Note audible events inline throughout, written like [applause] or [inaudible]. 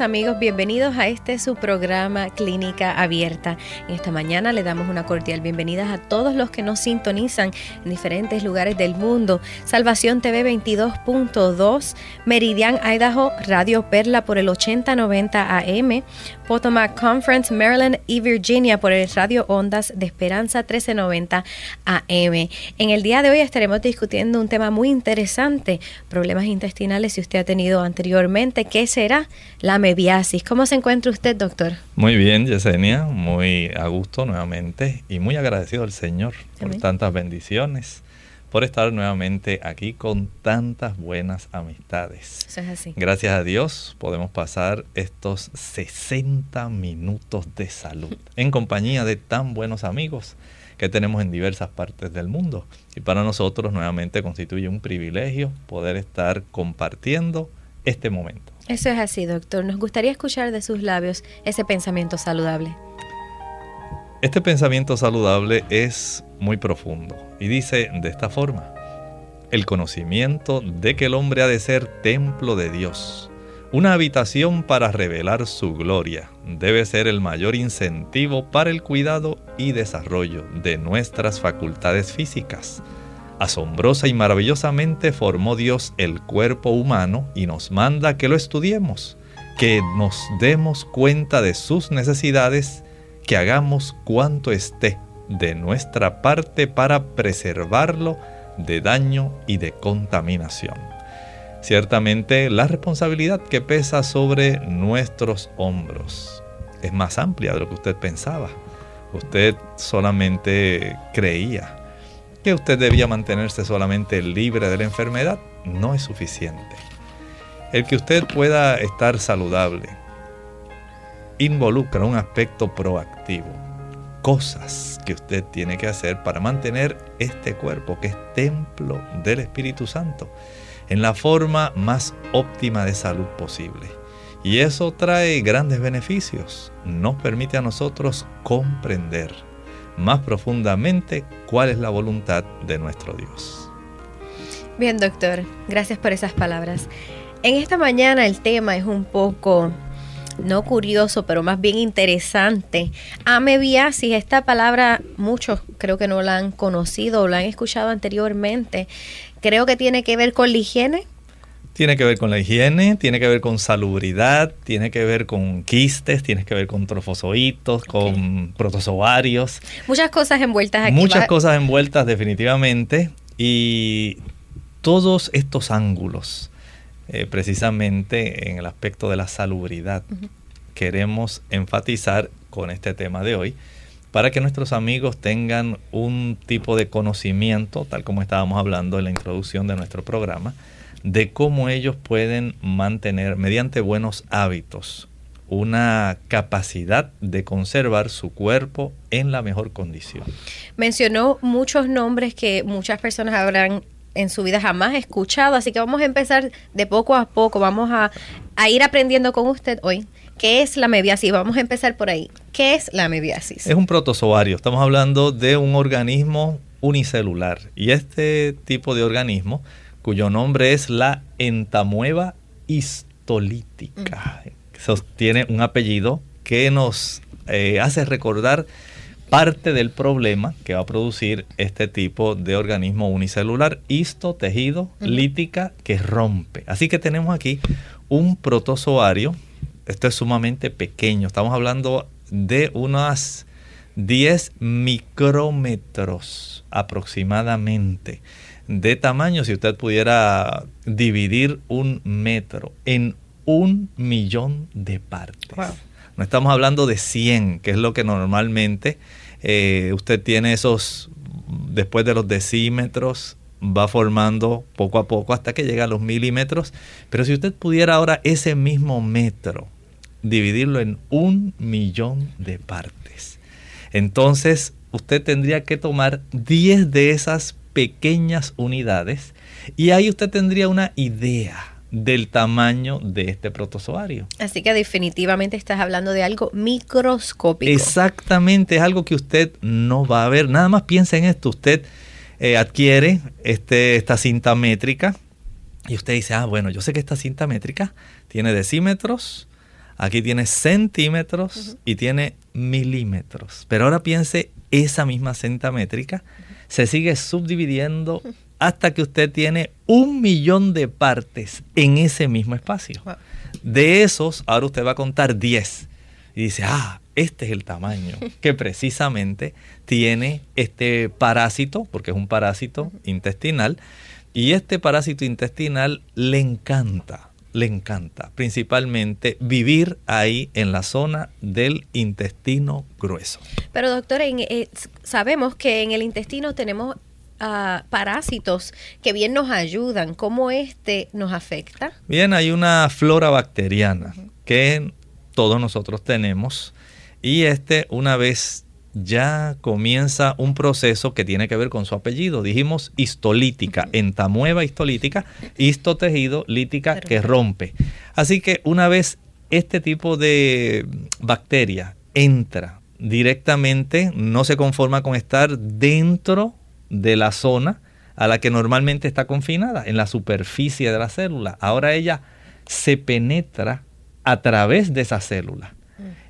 Amigos, bienvenidos a este su programa Clínica Abierta. En esta mañana le damos una cordial bienvenida a todos los que nos sintonizan en diferentes lugares del mundo. Salvación TV 22.2, Meridian Idaho, Radio Perla por el 8090 AM, Potomac Conference, Maryland y Virginia por el Radio Ondas de Esperanza 1390 AM. En el día de hoy estaremos discutiendo un tema muy interesante, problemas intestinales si usted ha tenido anteriormente, ¿qué será? la ¿Cómo se encuentra usted, doctor? Muy bien, Yesenia, muy a gusto nuevamente y muy agradecido al Señor por tantas bendiciones, por estar nuevamente aquí con tantas buenas amistades. Eso es así. Gracias a Dios podemos pasar estos 60 minutos de salud en compañía de tan buenos amigos que tenemos en diversas partes del mundo. Y para nosotros nuevamente constituye un privilegio poder estar compartiendo este momento. Eso es así, doctor. Nos gustaría escuchar de sus labios ese pensamiento saludable. Este pensamiento saludable es muy profundo y dice de esta forma, el conocimiento de que el hombre ha de ser templo de Dios, una habitación para revelar su gloria, debe ser el mayor incentivo para el cuidado y desarrollo de nuestras facultades físicas Asombrosa y maravillosamente formó Dios el cuerpo humano y nos manda que lo estudiemos, que nos demos cuenta de sus necesidades, que hagamos cuanto esté de nuestra parte para preservarlo de daño y de contaminación. Ciertamente la responsabilidad que pesa sobre nuestros hombros es más amplia de lo que usted pensaba. Usted solamente creía que usted debía mantenerse solamente libre de la enfermedad no es suficiente. El que usted pueda estar saludable involucra un aspecto proactivo, cosas que usted tiene que hacer para mantener este cuerpo que es templo del Espíritu Santo en la forma más óptima de salud posible. Y eso trae grandes beneficios. Nos permite a nosotros comprender más profundamente cuál es la voluntad de nuestro Dios. Bien, doctor, gracias por esas palabras. En esta mañana el tema es un poco, no curioso, pero más bien interesante. Amebiasis, esta palabra muchos creo que no la han conocido o la han escuchado anteriormente. Creo que tiene que ver con la higiene tiene que ver con la higiene, tiene que ver con salubridad, tiene que ver con quistes, tiene que ver con trofozoitos, con protozoarios. Muchas cosas envueltas aquí. Muchas cosas envueltas definitivamente. Y todos estos ángulos, eh, precisamente en el aspecto de la salubridad, queremos enfatizar con este tema de hoy para que nuestros amigos tengan un tipo de conocimiento, tal como estábamos hablando en la introducción de nuestro programa, de cómo ellos pueden mantener mediante buenos hábitos una capacidad de conservar su cuerpo en la mejor condición. Mencionó muchos nombres que muchas personas habrán en su vida jamás escuchado, así que vamos a empezar de poco a poco, vamos a, ir aprendiendo con usted hoy. ¿Qué es la mebiasis? Vamos a empezar por ahí. ¿Qué es la mebiasis? Es un protozoario. Estamos hablando de un organismo unicelular. Y este tipo de organismo cuyo nombre es la entamueva histolítica. Tiene un apellido que nos eh, hace recordar parte del problema que va a producir este tipo de organismo unicelular, histo, tejido, lítica, que rompe. Así que tenemos aquí un protozoario, esto es sumamente pequeño, estamos hablando de unas 10 micrómetros aproximadamente de tamaño si usted pudiera dividir un metro en un millón de partes. No estamos hablando de 100, que es lo que normalmente eh, usted tiene esos, después de los decímetros, va formando poco a poco hasta que llega a los milímetros. Pero si usted pudiera ahora ese mismo metro dividirlo en un millón de partes, entonces usted tendría que tomar 10 de esas pequeñas unidades y ahí usted tendría una idea del tamaño de este protozoario. Así que definitivamente estás hablando de algo microscópico. Exactamente, es algo que usted no va a ver. Nada más piensa en esto, usted eh, adquiere este, esta cinta métrica y usted dice, ah, bueno, yo sé que esta cinta métrica tiene decímetros, aquí tiene centímetros y tiene milímetros. Pero ahora piense esa misma cinta métrica se sigue subdividiendo hasta que usted tiene un millón de partes en ese mismo espacio. De esos, ahora usted va a contar 10. Y dice, ah, este es el tamaño [laughs] que precisamente tiene este parásito, porque es un parásito intestinal, y este parásito intestinal le encanta, le encanta principalmente vivir ahí en la zona del intestino grueso. Pero doctor, eh, sabemos que en el intestino tenemos ah, parásitos que bien nos ayudan. ¿Cómo este nos afecta? Bien, hay una flora bacteriana que todos nosotros tenemos y este una vez ya comienza un proceso que tiene que ver con su apellido. Dijimos histolítica, entamueva histolítica, histotejido, lítica que rompe. Así que una vez este tipo de bacteria entra directamente, no se conforma con estar dentro de la zona a la que normalmente está confinada, en la superficie de la célula. Ahora ella se penetra a través de esa célula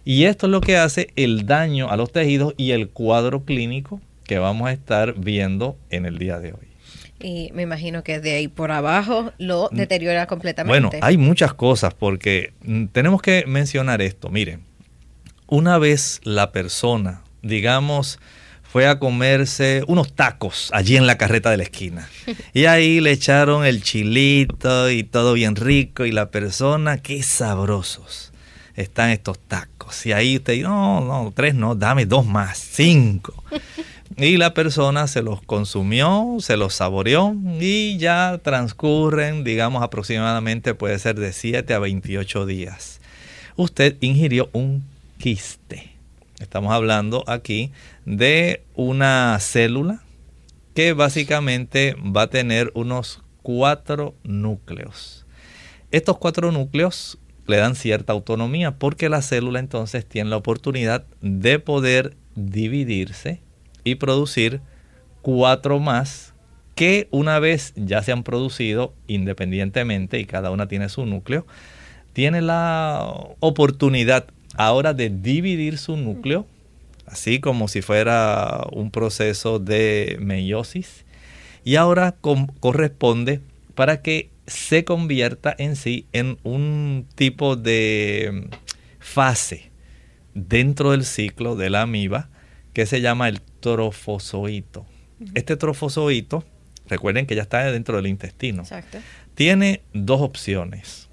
y esto es lo que hace el daño a los tejidos y el cuadro clínico que vamos a estar viendo en el día de hoy. Y me imagino que de ahí por abajo lo mm. deteriora completamente. Bueno, hay muchas cosas porque mm, tenemos que mencionar esto. Miren, una vez la persona, digamos, fue a comerse unos tacos allí en la carreta de la esquina. [laughs] Y ahí le echaron el chilito y todo bien rico y la persona, qué sabrosos están estos tacos. Y ahí usted dice, no, no, tres no, dame dos más, cinco. [laughs] Y la persona se los consumió, se los saboreó y ya transcurren, digamos, aproximadamente puede ser de 7 a 28 días. Usted ingirió un quiste. Estamos hablando aquí de una célula que básicamente va a tener unos cuatro núcleos. Estos cuatro núcleos le dan cierta autonomía porque la célula entonces tiene la oportunidad de poder dividirse y producir cuatro más que una vez ya se han producido independientemente y cada una tiene su núcleo, tiene la oportunidad ahora de dividir su núcleo, así como si fuera un proceso de meiosis, y ahora corresponde para que se convierta en sí en un tipo de fase dentro del ciclo de la amiba que se llama el trofozoito. Este trofozoito, recuerden que ya está dentro del intestino, tiene dos opciones.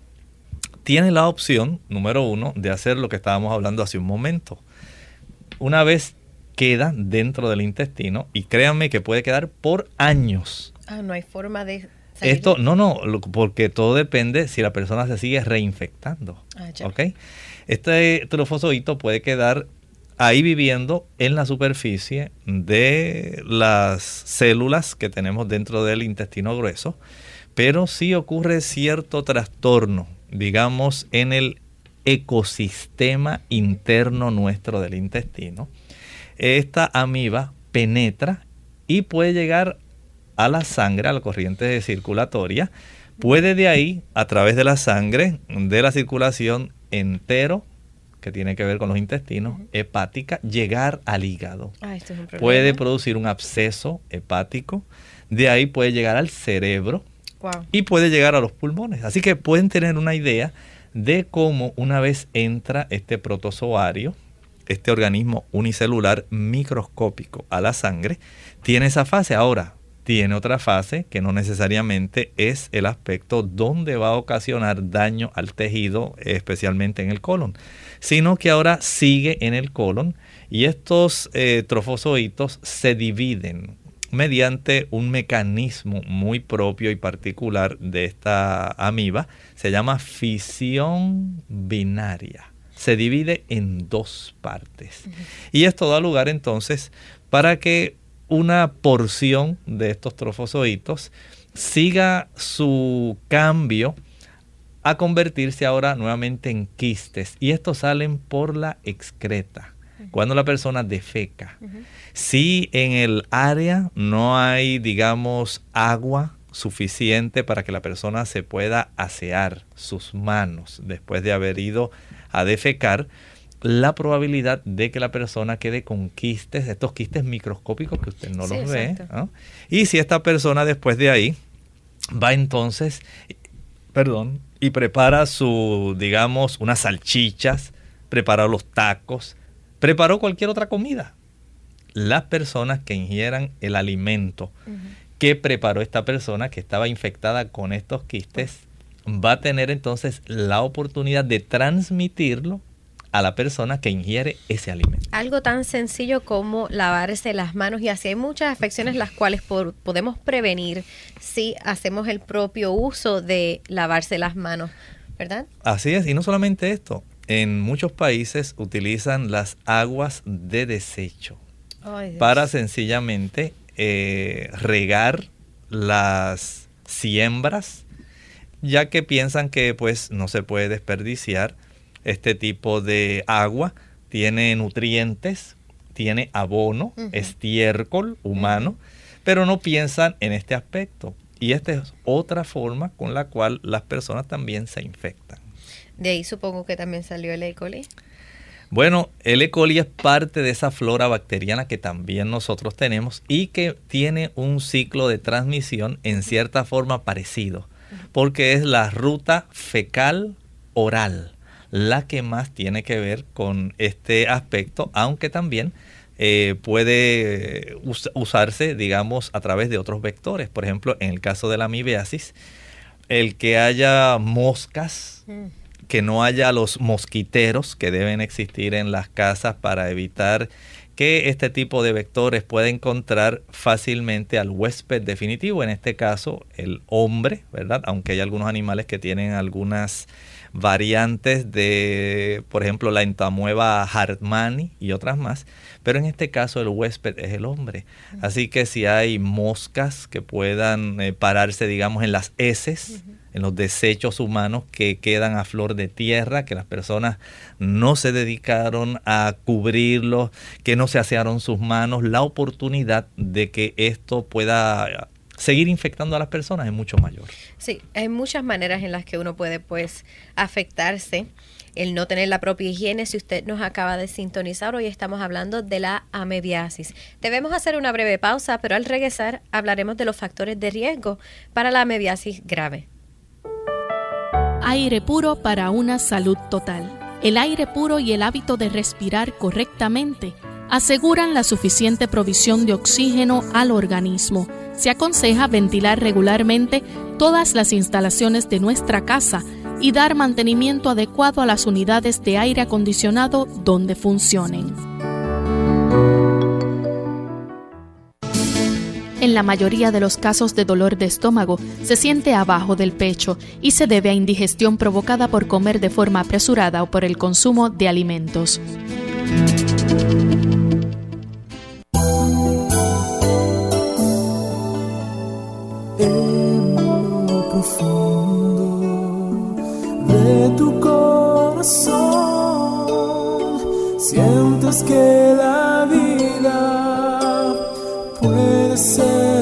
Tiene la opción, número uno, de hacer lo que estábamos hablando hace un momento. Una vez queda dentro del intestino, y créanme que puede quedar por años. Ah, no hay forma de esto, no, no, porque todo depende si la persona se sigue reinfectando. Ah, Este trofozoito puede quedar ahí viviendo en la superficie de las células que tenemos dentro del intestino grueso, pero si ocurre cierto trastorno, digamos, en el ecosistema interno nuestro del intestino, esta amiba penetra y puede llegar a la sangre, a la corriente circulatoria, puede de ahí, a través de la sangre, de la circulación entero, que tiene que ver con los intestinos, hepática, llegar al hígado. Ah, esto es un. Puede producir un absceso hepático, de ahí puede llegar al cerebro Wow. y puede llegar a los pulmones. Así que pueden tener una idea de cómo una vez entra este protozoario, este organismo unicelular microscópico a la sangre, tiene esa fase. Ahora, tiene otra fase que no necesariamente es el aspecto donde va a ocasionar daño al tejido, especialmente en el colon, sino que ahora sigue en el colon y estos eh, trofozoitos se dividen mediante un mecanismo muy propio y particular de esta amiba, se llama fisión binaria. Se divide en dos partes. Y esto da lugar entonces para que una porción de estos trofozoitos siga su cambio a convertirse ahora nuevamente en quistes. Y estos salen por la excreta, cuando la persona defeca. Si en el área no hay, digamos, agua suficiente para que la persona se pueda asear sus manos después de haber ido a defecar, la probabilidad de que la persona quede con quistes, estos quistes microscópicos que usted no Sí, los ve. Y si esta persona después de ahí va entonces, perdón, y prepara su, digamos, unas salchichas, prepara los tacos, preparó cualquier otra comida. Las personas que ingieran el alimento que preparó esta persona que estaba infectada con estos quistes va a tener entonces la oportunidad de transmitirlo a la persona que ingiere ese alimento. Algo tan sencillo como lavarse las manos y así hay muchas afecciones las cuales por- podemos prevenir si hacemos el propio uso de lavarse las manos, ¿verdad? Así es, y no solamente esto, en muchos países utilizan las aguas de desecho para sencillamente eh, regar las siembras, ya que piensan que pues no se puede desperdiciar este tipo de agua, tiene nutrientes, tiene abono, estiércol humano, pero no piensan en este aspecto. Y esta es otra forma con la cual las personas también se infectan. De ahí supongo que también salió el E. coli. Bueno, el E. coli es parte de esa flora bacteriana que también nosotros tenemos y que tiene un ciclo de transmisión en cierta forma parecido, porque es la ruta fecal oral la que más tiene que ver con este aspecto, aunque también eh, puede us- usarse, digamos, a través de otros vectores. Por ejemplo, en el caso de la amibiasis, el que haya moscas Mm. que no haya los mosquiteros que deben existir en las casas para evitar que este tipo de vectores pueda encontrar fácilmente al huésped definitivo, en este caso el hombre, ¿verdad? Aunque hay algunos animales que tienen algunas variantes de, por ejemplo, la entamueva hartmani y otras más, pero en este caso el huésped es el hombre. Así que si hay moscas que puedan eh, pararse, digamos, en las heces, en los desechos humanos que quedan a flor de tierra, que las personas no se dedicaron a cubrirlos, que no se asearon sus manos, la oportunidad de que esto pueda seguir infectando a las personas es mucho mayor. Sí, hay muchas maneras en las que uno puede pues afectarse. El no tener la propia higiene, si usted nos acaba de sintonizar, hoy estamos hablando de la amebiasis. Debemos hacer una breve pausa, pero al regresar hablaremos de los factores de riesgo para la amebiasis grave. Aire puro para una salud total. El aire puro y el hábito de respirar correctamente aseguran la suficiente provisión de oxígeno al organismo. Se aconseja ventilar regularmente todas las instalaciones de nuestra casa y dar mantenimiento adecuado a las unidades de aire acondicionado donde funcionen. En la mayoría de los casos de dolor de estómago se siente abajo del pecho y se debe a indigestión provocada por comer de forma apresurada o por el consumo de alimentos. Tu corazón. Sientes que la vida puede ser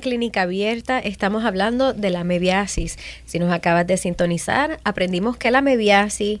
Clínica Abierta estamos hablando de la mebiasis. Si nos acabas de sintonizar, aprendimos que la mebiasis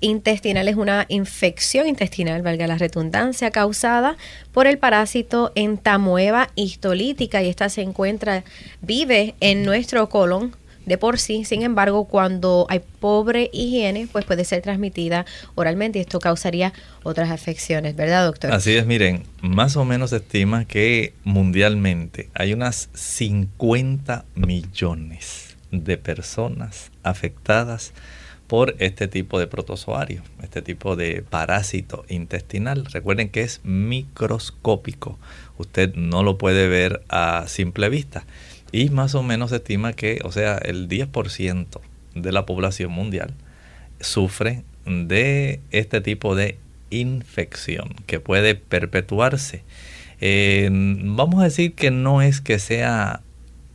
intestinal es una infección intestinal, valga la redundancia, causada por el parásito entamoeba histolítica y esta se encuentra, vive en nuestro colon de por sí. Sin embargo, cuando hay pobre higiene, pues puede ser transmitida oralmente y esto causaría otras afecciones, ¿verdad, doctor? Así es, miren, más o menos se estima que mundialmente hay unas 50 millones de personas afectadas por este tipo de protozoario, este tipo de parásito intestinal. Recuerden que es microscópico. Usted no lo puede ver a simple vista. Y más o menos se estima que, o sea, el 10% de la población mundial sufre de este tipo de infección que puede perpetuarse. vamos a decir que no es que sea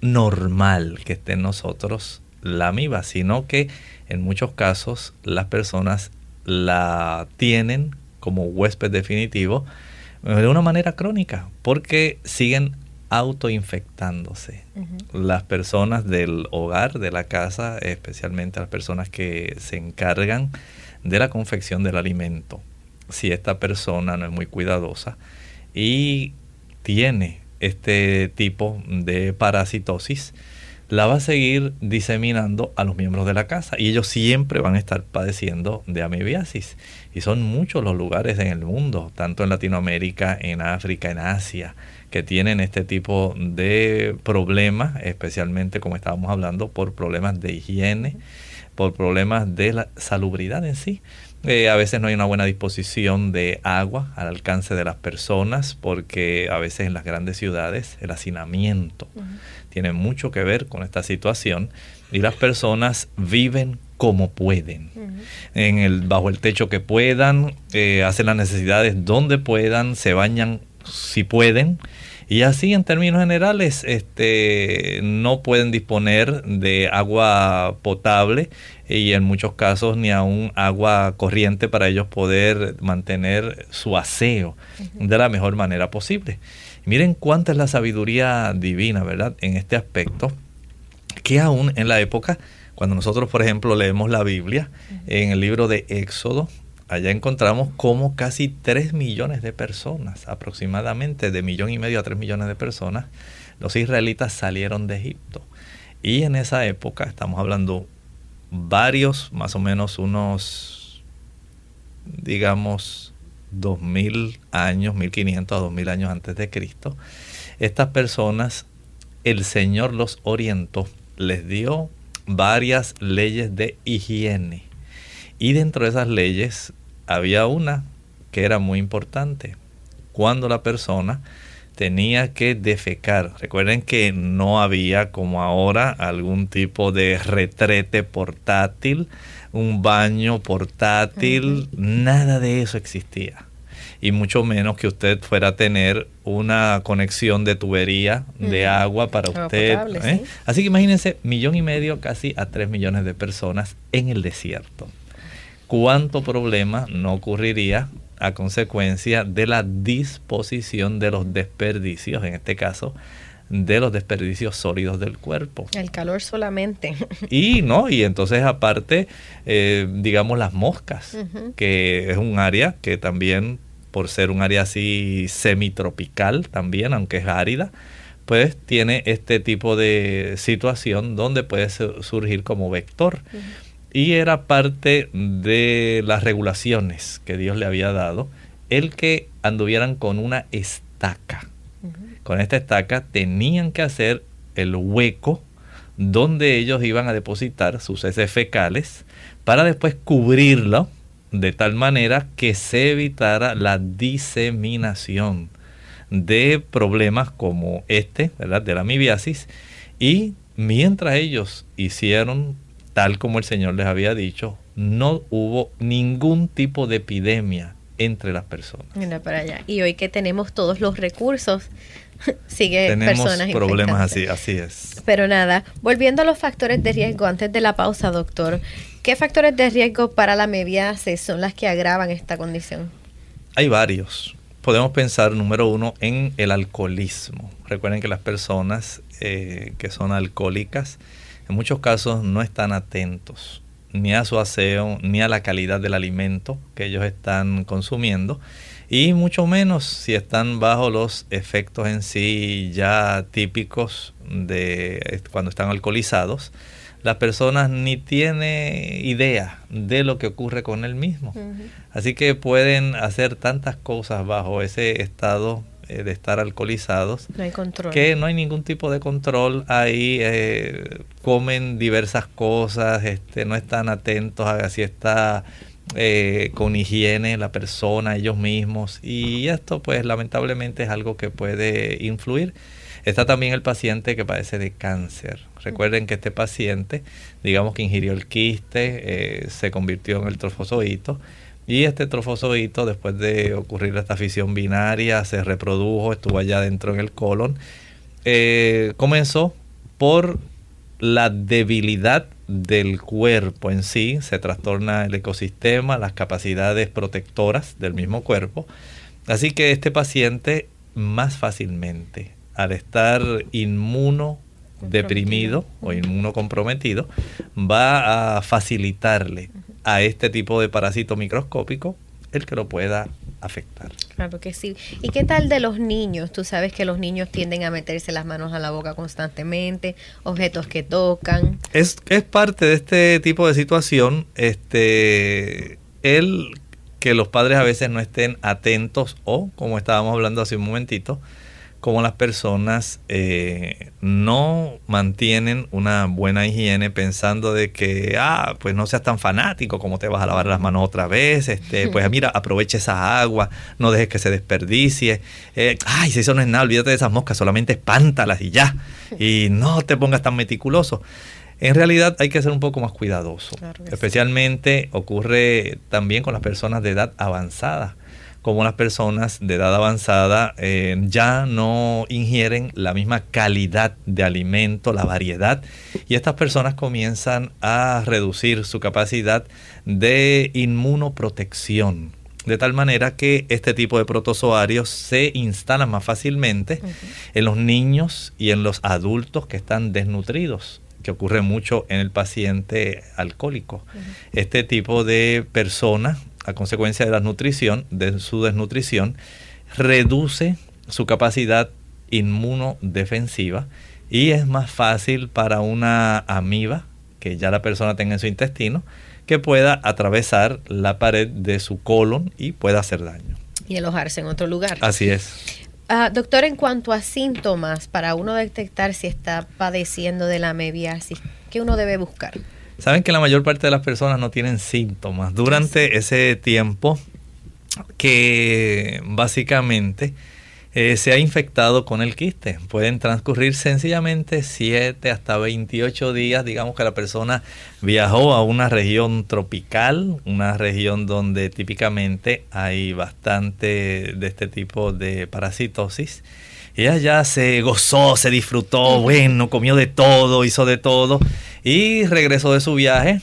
normal que esté en nosotros la amiba, sino que en muchos casos las personas la tienen como huésped definitivo de una manera crónica, porque siguen autoinfectándose. Las personas del hogar, de la casa, especialmente las personas que se encargan de la confección del alimento, si esta persona no es muy cuidadosa y tiene este tipo de parasitosis, la va a seguir diseminando a los miembros de la casa y ellos siempre van a estar padeciendo de amibiasis. Y son muchos los lugares en el mundo, tanto en Latinoamérica, en África, en Asia, que tienen este tipo de problemas, especialmente como estábamos hablando, por problemas de higiene, por problemas de la salubridad en sí. Eh, a veces no hay una buena disposición de agua al alcance de las personas porque a veces en las grandes ciudades el hacinamiento tiene mucho que ver con esta situación y las personas viven como pueden, en el, bajo el techo que puedan, eh, hacen las necesidades donde puedan, se bañan si pueden, y así en términos generales este, no pueden disponer de agua potable y en muchos casos ni aún agua corriente para ellos poder mantener su aseo de la mejor manera posible. Miren cuánta es la sabiduría divina, ¿verdad? En este aspecto, que aún en la época, cuando nosotros, por ejemplo, leemos la Biblia, en el libro de Éxodo, allá encontramos como casi 3 millones de personas, aproximadamente de millón y medio a 3 millones de personas, los israelitas salieron de Egipto. Y en esa época, estamos hablando varios, más o menos unos, digamos, 2000 años, 1500 a 2000 años antes de Cristo, estas personas, el Señor los orientó, les dio varias leyes de higiene y dentro de esas leyes había una que era muy importante. Cuando la persona tenía que defecar. Recuerden que no había como ahora algún tipo de retrete portátil, un baño portátil, nada de eso existía. Y mucho menos que usted fuera a tener una conexión de tubería de agua para usted. ¿eh? Así que imagínense, millón y medio, casi a tres millones de personas en el desierto cuánto problema no ocurriría a consecuencia de la disposición de los desperdicios, en este caso, de los desperdicios sólidos del cuerpo. El calor solamente. Y no, y entonces aparte, eh, digamos las moscas, que es un área que también, por ser un área así semitropical también, aunque es árida, pues tiene este tipo de situación donde puede surgir como vector y era parte de las regulaciones que Dios le había dado el que anduvieran con una estaca. Con esta estaca tenían que hacer el hueco donde ellos iban a depositar sus heces fecales para después cubrirlo de tal manera que se evitara la diseminación de problemas como este, ¿verdad? de la amibiasis. Y mientras ellos hicieron tal como el Señor les había dicho, no hubo ningún tipo de epidemia entre las personas. Mira para allá. Y hoy que tenemos todos los recursos, [laughs] sigue tenemos personas problemas así, así es. Pero nada, volviendo a los factores de riesgo antes de la pausa, doctor, ¿qué factores de riesgo para la mebiasis son las que agravan esta condición? Hay varios. Podemos pensar, número uno, en el alcoholismo. Recuerden que las personas eh, que son alcohólicas, en muchos casos no están atentos ni a su aseo, ni a la calidad del alimento que ellos están consumiendo, y mucho menos si están bajo los efectos en sí ya típicos de cuando están alcoholizados. Las personas ni tienen idea de lo que ocurre con él mismo. Así que pueden hacer tantas cosas bajo ese estado eh, de estar alcoholizados. No hay control. Que no hay ningún tipo de control. Ahí eh, comen diversas cosas, este, no están atentos a si está eh, con higiene la persona, ellos mismos. Y esto pues lamentablemente es algo que puede influir. Está también el paciente que padece de cáncer. Recuerden que este paciente, digamos que ingirió el quiste, se convirtió en el trofozoito y este trofozoito, después de ocurrir esta fisión binaria, se reprodujo, estuvo allá dentro en el colon. Eh, comenzó por la debilidad del cuerpo en sí, se trastorna el ecosistema, las capacidades protectoras del mismo cuerpo. Así que este paciente más fácilmente, al estar inmuno deprimido o inmunocomprometido, va a facilitarle a este tipo de parásito microscópico el que lo pueda afectar. Claro que sí. ¿Y qué tal de los niños? Tú sabes que los niños tienden a meterse las manos a la boca constantemente, objetos que tocan. Es, es parte de este tipo de situación, este, el que los padres a veces no estén atentos o, como estábamos hablando hace un momentito, como las personas eh, no mantienen una buena higiene pensando de que, ah, pues no seas tan fanático, como te vas a lavar las manos otra vez, este, pues mira, aprovecha esa agua, no dejes que se desperdicie, eh, ay, si eso no es nada, olvídate de esas moscas, solamente espántalas y ya, y no te pongas tan meticuloso. En realidad hay que ser un poco más cuidadoso. Especialmente ocurre también con las personas de edad avanzada como las personas de edad avanzada eh, ya no ingieren la misma calidad de alimento, la variedad, y estas personas comienzan a reducir su capacidad de inmunoprotección. De tal manera que este tipo de protozoarios se instalan más fácilmente en los niños y en los adultos que están desnutridos que ocurre mucho en el paciente alcohólico. Este tipo de personas a consecuencia de la nutrición, de su desnutrición, reduce su capacidad inmunodefensiva y es más fácil para una amiba que ya la persona tenga en su intestino que pueda atravesar la pared de su colon y pueda hacer daño. Y alojarse en otro lugar. Así es. Ah, doctor, en cuanto a síntomas, para uno detectar si está padeciendo de la amebiasis, ¿qué uno debe buscar? Saben que la mayor parte de las personas no tienen síntomas durante ese tiempo que básicamente eh, se ha infectado con el quiste. Pueden transcurrir sencillamente 7 hasta 28 días. Digamos que la persona viajó a una región tropical, una región donde típicamente hay bastante de este tipo de parasitosis ella ya se gozó, se disfrutó, bueno, comió de todo, hizo de todo y regresó de su viaje.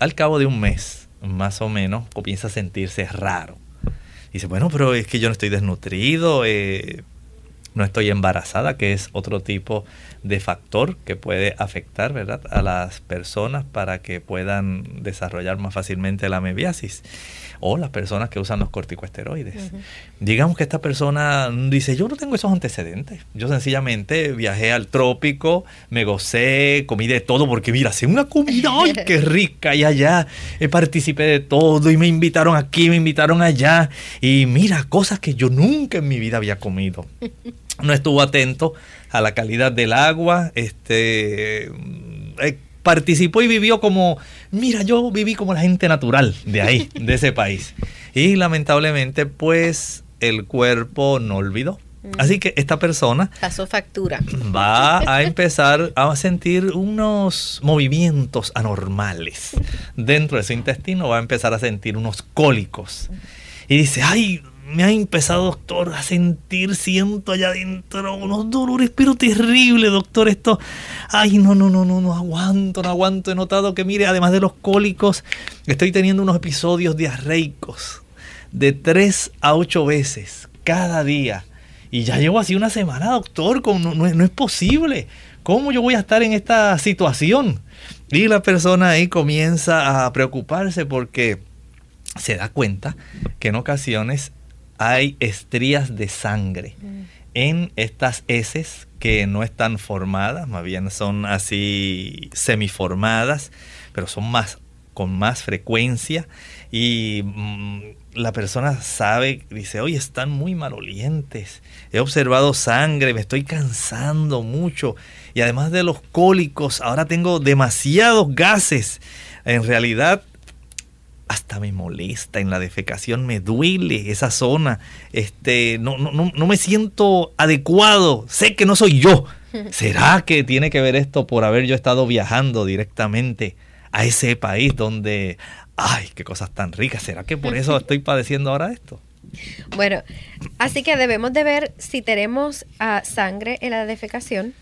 Al cabo de un mes, más o menos, comienza a sentirse raro. dice, bueno, pero es que yo no estoy desnutrido, eh, no estoy embarazada, que es otro tipo factor que puede afectar ¿verdad? a las personas para que puedan desarrollar más fácilmente la mebiasis o las personas que usan los corticosteroides. Digamos que esta persona dice, yo no tengo esos antecedentes, yo sencillamente viajé al trópico, me gocé, comí de todo, porque mira, hace una comida, ¡ay, qué [laughs] rica! Y allá eh, participé de todo y me invitaron aquí, me invitaron allá y mira, cosas que yo nunca en mi vida había comido. [laughs] No estuvo atento a la calidad del agua, este... Eh, participó y vivió como, mira, yo viví como la gente natural de ahí, de ese país. Y lamentablemente, pues el cuerpo no olvidó. Así que esta persona pasó factura. Va a empezar a sentir unos movimientos anormales dentro de su intestino, va a empezar a sentir unos cólicos. Y dice, ay, me ha empezado, doctor, a sentir, siento allá adentro unos dolores, pero terrible, doctor, esto, ay, no, no, no, no, no aguanto, no aguanto, he notado que, mire, además de los cólicos, estoy teniendo unos episodios diarreicos de tres a ocho veces cada día. Y ya llevo así una semana, doctor, no, no, no es posible. ¿Cómo yo voy a estar en esta situación? Y la persona ahí comienza a preocuparse porque se da cuenta que en ocasiones hay estrías de sangre mm. en estas heces que no están formadas, más bien son así semiformadas, pero son más con más frecuencia y mm, la persona sabe, dice, oye, están muy malolientes, he observado sangre, me estoy cansando mucho y además de los cólicos, ahora tengo demasiados gases. En realidad, hasta me molesta en la defecación, me duele esa zona, este, no, no, no, me siento adecuado, sé que no soy yo. [laughs] ¿Será que tiene que ver esto por haber yo estado viajando directamente a ese país donde, ay, qué cosas tan ricas? ¿Será que por eso [laughs] estoy padeciendo ahora esto? Bueno, así que debemos de ver si tenemos ah, sangre en la defecación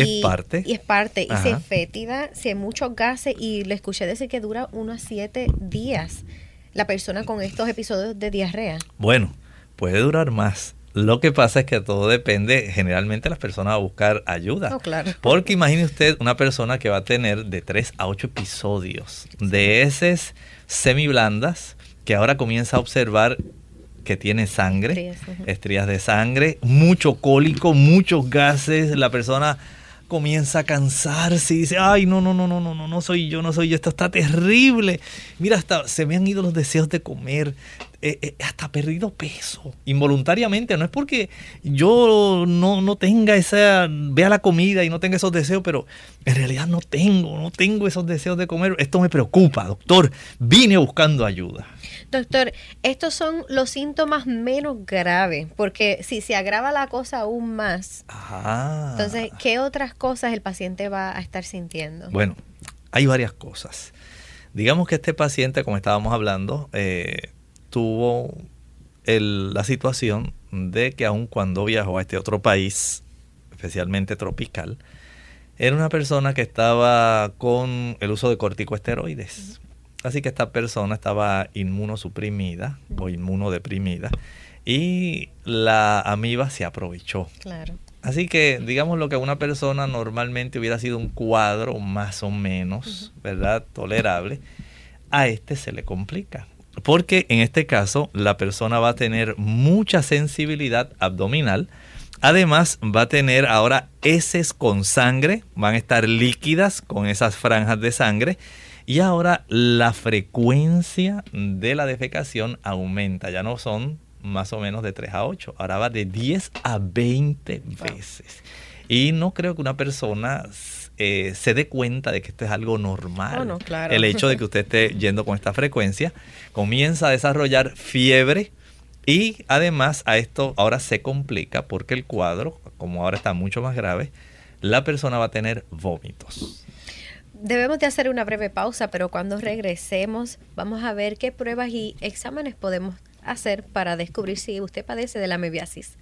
es parte. Y es parte. Y si es fétida, si hay muchos gases, y le escuché decir que dura unos siete días la persona con estos episodios de diarrea. Bueno, puede durar más. Lo que pasa es que todo depende, generalmente las personas van a buscar ayuda. Oh, claro. Porque imagine usted una persona que va a tener de 3 a 8 episodios de heces semiblandas que ahora comienza a observar que tiene sangre, estrías de sangre, mucho cólico, muchos gases, la persona comienza a cansarse y dice, ay, no, no, no, no, no, no, no soy yo, no soy yo, esto está terrible. Mira, hasta se me han ido los deseos de comer, eh, eh, hasta perdido peso, involuntariamente. No es porque yo no, no tenga esa, vea la comida y no tenga esos deseos, pero en realidad no tengo, no tengo esos deseos de comer. Esto me preocupa, doctor. Vine buscando ayuda. Doctor, estos son los síntomas menos graves, porque si se agrava la cosa aún más, entonces, ¿qué otras cosas el paciente va a estar sintiendo? Bueno, hay varias cosas. Digamos que este paciente, como estábamos hablando, eh, tuvo la situación de que aun cuando viajó a este otro país, especialmente tropical, era una persona que estaba con el uso de corticoesteroides. Así que esta persona estaba inmunosuprimida o inmunodeprimida y la amiba se aprovechó. Claro. Así que digamos lo que una persona normalmente hubiera sido un cuadro más o menos, ¿verdad? Tolerable, a este se le complica. Porque en este caso la persona va a tener mucha sensibilidad abdominal. Además va a tener ahora heces con sangre, van a estar líquidas con esas franjas de sangre y ahora la frecuencia de la defecación aumenta, ya no son más o menos de 3 a 8, ahora va de 10 a 20 veces. Y no creo que una persona eh, se dé cuenta de que esto es algo normal. Oh, claro. El hecho de que usted esté yendo con esta frecuencia comienza a desarrollar fiebre y además a esto ahora se complica porque el cuadro, como ahora está mucho más grave, la persona va a tener vómitos debemos de hacer una breve pausa, pero cuando regresemos vamos a ver qué pruebas y exámenes podemos hacer para descubrir si usted padece de la mebiasis.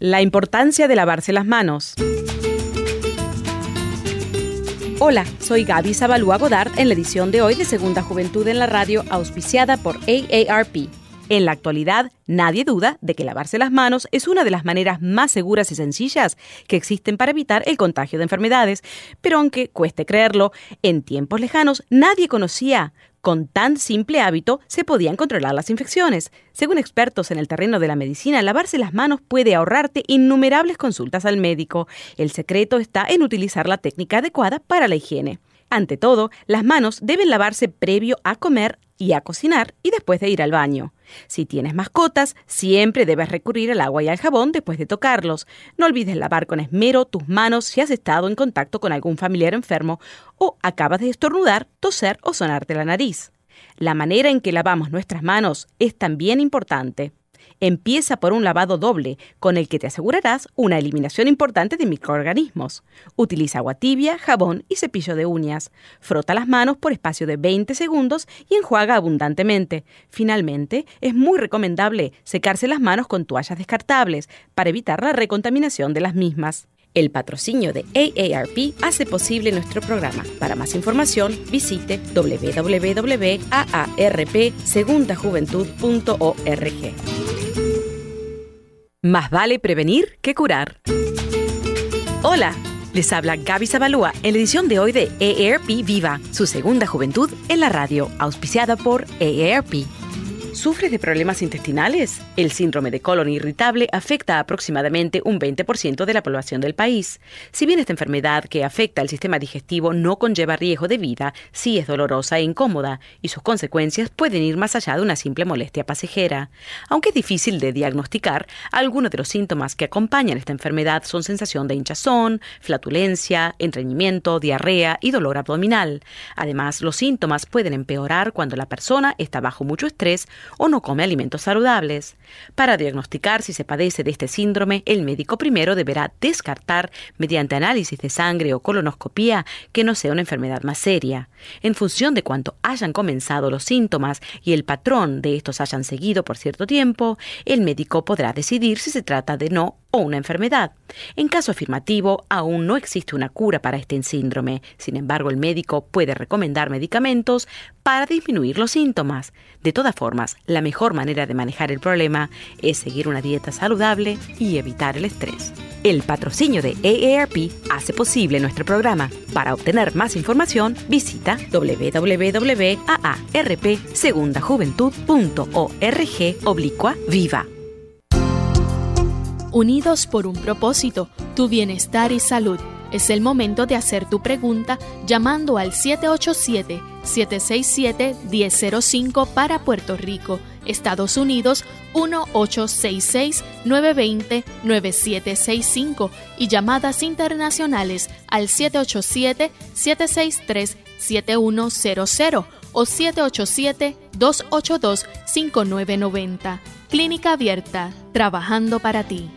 La importancia de lavarse las manos. Hola, soy Gaby Zabalúa Godard en la edición de hoy de Segunda Juventud en la Radio, auspiciada por AARP. En la actualidad, nadie duda de que lavarse las manos es una de las maneras más seguras y sencillas que existen para evitar el contagio de enfermedades, pero aunque cueste creerlo, en tiempos lejanos nadie conocía con tan simple hábito se podían controlar las infecciones. Según expertos en el terreno de la medicina, lavarse las manos puede ahorrarte innumerables consultas al médico. El secreto está en utilizar la técnica adecuada para la higiene. Ante todo, las manos deben lavarse previo a comer y a cocinar y después de ir al baño. Si tienes mascotas, siempre debes recurrir al agua y al jabón después de tocarlos. No olvides lavar con esmero tus manos si has estado en contacto con algún familiar enfermo o acabas de estornudar, toser o sonarte la nariz. La manera en que lavamos nuestras manos es también importante. Empieza por un lavado doble, con el que te asegurarás una eliminación importante de microorganismos. Utiliza agua tibia, jabón y cepillo de uñas. Frota las manos por espacio de 20 segundos y enjuaga abundantemente. Finalmente, es muy recomendable secarse las manos con toallas descartables para evitar la recontaminación de las mismas. El patrocinio de AARP hace posible nuestro programa. Para más información, visite www.aarpsegundajuventud.org. Más vale prevenir que curar. Hola, les habla Gaby Zabalúa en la edición de hoy de EARP Viva, su segunda juventud en la radio, auspiciada por EARP. ¿Sufres de problemas intestinales? El síndrome de colon irritable afecta a aproximadamente un 20% de la población del país. Si bien esta enfermedad que afecta al sistema digestivo no conlleva riesgo de vida, sí es dolorosa e incómoda, y sus consecuencias pueden ir más allá de una simple molestia pasajera. Aunque es difícil de diagnosticar, algunos de los síntomas que acompañan esta enfermedad son sensación de hinchazón, flatulencia, estreñimiento, diarrea y dolor abdominal. Además, los síntomas pueden empeorar cuando la persona está bajo mucho estrés o no come alimentos saludables. Para diagnosticar si se padece de este síndrome, el médico primero deberá descartar mediante análisis de sangre o colonoscopía que no sea una enfermedad más seria. En función de cuánto hayan comenzado los síntomas y el patrón de estos hayan seguido por cierto tiempo, el médico podrá decidir si se trata de no o una enfermedad. En caso afirmativo, aún no existe una cura para este síndrome. Sin embargo, el médico puede recomendar medicamentos para disminuir los síntomas. De todas formas, la mejor manera de manejar el problema es seguir una dieta saludable y evitar el estrés. El patrocinio de AARP hace posible nuestro programa. Para obtener más información, visita www.aarpsegundajuventud.org oblicua viva. Unidos por un propósito, tu bienestar y salud. Es el momento de hacer tu pregunta llamando al 787-767-1005 para Puerto Rico, Estados Unidos 1866-920-9765 y llamadas internacionales al 787-763-7100 o 787-282-5990. Clínica Abierta, trabajando para ti.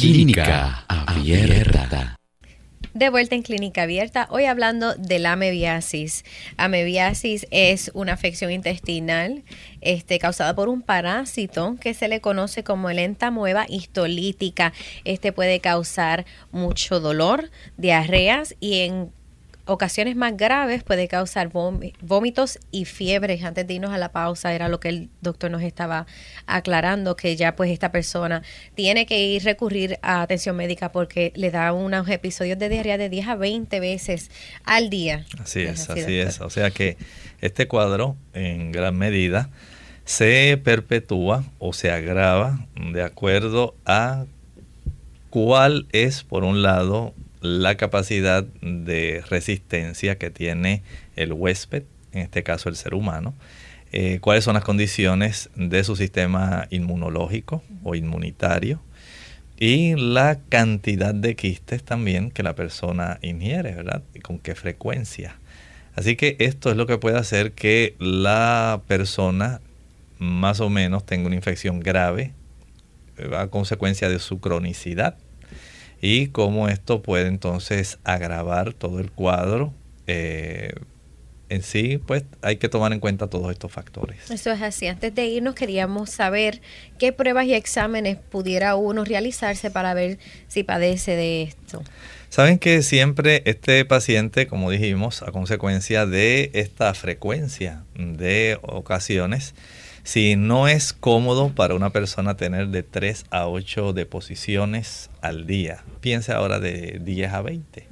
Clínica Abierta. De vuelta en Clínica Abierta, hoy hablando de la amebiasis. Amebiasis es una afección intestinal este, causada por un parásito que se le conoce como el entamoeba histolítica. Este puede causar mucho dolor, diarreas y en ocasiones más graves puede causar vómitos y fiebres. Antes de irnos a la pausa era lo que el doctor nos estaba aclarando, que ya pues esta persona tiene que ir recurrir a atención médica porque le da unos episodios de diarrea de 10 a 20 veces al día. Así es, así, es. O sea que este cuadro en gran medida se perpetúa o se agrava de acuerdo a cuál es, por un lado, la capacidad de resistencia que tiene el huésped, en este caso el ser humano, eh, cuáles son las condiciones de su sistema inmunológico o inmunitario y la cantidad de quistes también que la persona ingiere, ¿verdad? Y con qué frecuencia. Así que esto es lo que puede hacer que la persona más o menos tenga una infección grave eh, a consecuencia de su cronicidad y cómo esto puede entonces agravar todo el cuadro. Eh, en sí, pues hay que tomar en cuenta todos estos factores. Eso es así. Antes de irnos queríamos saber qué pruebas y exámenes pudiera uno realizarse para ver si padece de esto. Saben que siempre este paciente, como dijimos, a consecuencia de esta frecuencia de ocasiones, si no es cómodo para una persona tener de 3 a 8 deposiciones al día, piense ahora de 10 a 20.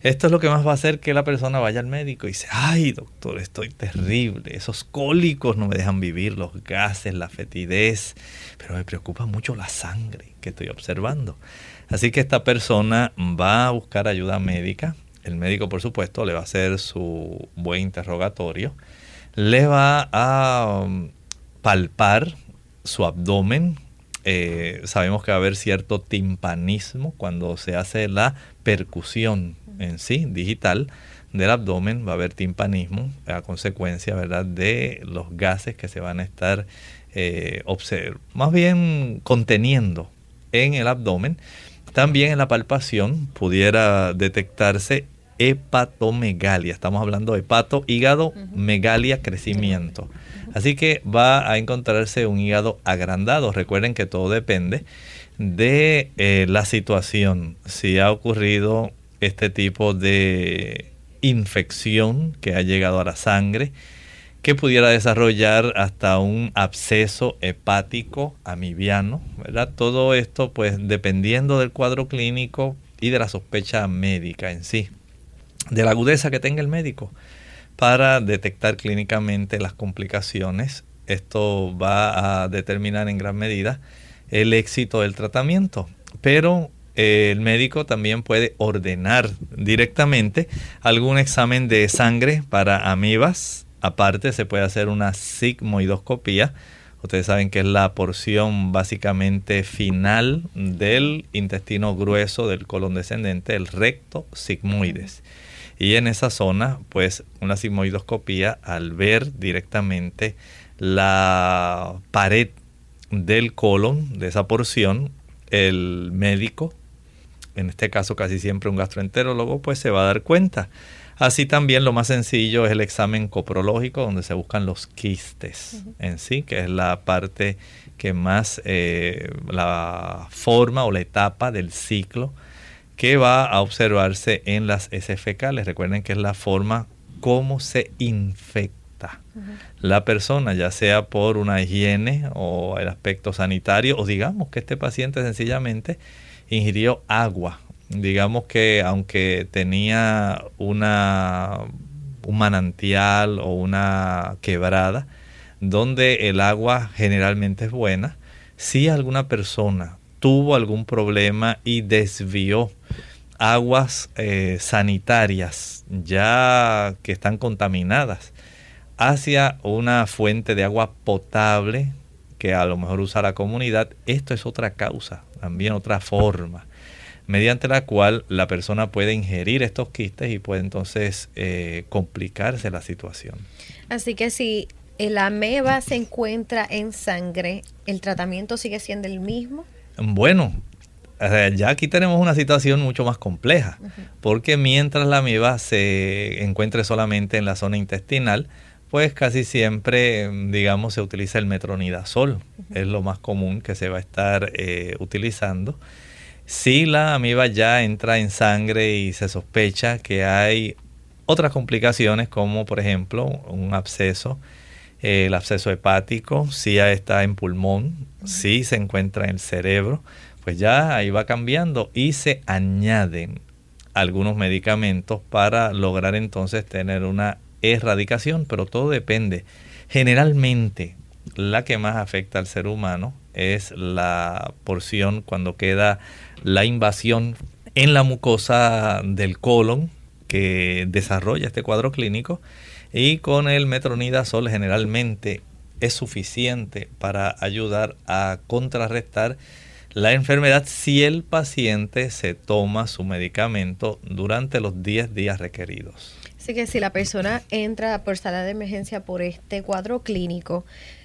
Esto es lo que más va a hacer que la persona vaya al médico y dice, ay doctor, estoy terrible, esos cólicos no me dejan vivir, los gases, la fetidez, pero me preocupa mucho la sangre que estoy observando. Así que esta persona va a buscar ayuda médica, el médico por supuesto le va a hacer su buen interrogatorio, le va a palpar su abdomen. Eh, sabemos que va a haber cierto timpanismo cuando se hace la percusión en sí, digital, del abdomen. Va a haber timpanismo a consecuencia ¿verdad? de los gases que se van a estar eh, más bien conteniendo en el abdomen. También en la palpación pudiera detectarse hepatomegalia. Estamos hablando de hepato, hígado, megalia, crecimiento. Así que va a encontrarse un hígado agrandado. Recuerden que todo depende de eh, la situación. Si ha ocurrido este tipo de infección que ha llegado a la sangre, que pudiera desarrollar hasta un absceso hepático amibiano, ¿verdad? Todo esto pues dependiendo del cuadro clínico y de la sospecha médica en sí, de la agudeza que tenga el médico para detectar clínicamente las complicaciones. Esto va a determinar en gran medida el éxito del tratamiento, pero eh, el médico también puede ordenar directamente algún examen de sangre para amibas, Aparte se puede hacer una sigmoidoscopía. Ustedes saben que es la porción básicamente final del intestino grueso del colon descendente, el recto sigmoides. Y en esa zona, pues una sigmoidoscopía al ver directamente la pared del colon, de esa porción, el médico, en este caso casi siempre un gastroenterólogo, pues se va a dar cuenta. Así también lo más sencillo es el examen coprológico, donde se buscan los quistes en sí, que es la parte que más, eh, la forma o la etapa del ciclo que va a observarse en las heces fecales. Recuerden que es la forma cómo se infecta la persona, ya sea por una higiene o el aspecto sanitario, o digamos que este paciente sencillamente ingirió agua digamos que aunque tenía una, un manantial o una quebrada, donde el agua generalmente es buena, si alguna persona tuvo algún problema y desvió aguas eh, sanitarias ya que están contaminadas hacia una fuente de agua potable que a lo mejor usa la comunidad, esto es otra causa, también otra forma mediante la cual la persona puede ingerir estos quistes y puede entonces eh, complicarse la situación. Así que si el ameba se encuentra en sangre, ¿el tratamiento sigue siendo el mismo? Bueno, ya aquí tenemos una situación mucho más compleja, porque mientras la ameba se encuentre solamente en la zona intestinal, pues casi siempre, digamos, se utiliza el metronidazol, es lo más común que se va a estar eh, utilizando. Si la amiba ya entra en sangre y se sospecha que hay otras complicaciones como por ejemplo un absceso, el absceso hepático, si ya está en pulmón, si se encuentra en el cerebro, pues ya ahí va cambiando y se añaden algunos medicamentos para lograr entonces tener una erradicación, pero todo depende. Generalmente la que más afecta al ser humano es la porción cuando queda la invasión en la mucosa del colon que desarrolla este cuadro clínico y con el metronidazol generalmente es suficiente para ayudar a contrarrestar la enfermedad si el paciente se toma su medicamento durante los 10 días requeridos. Así que si la persona entra por sala de emergencia por este cuadro clínico,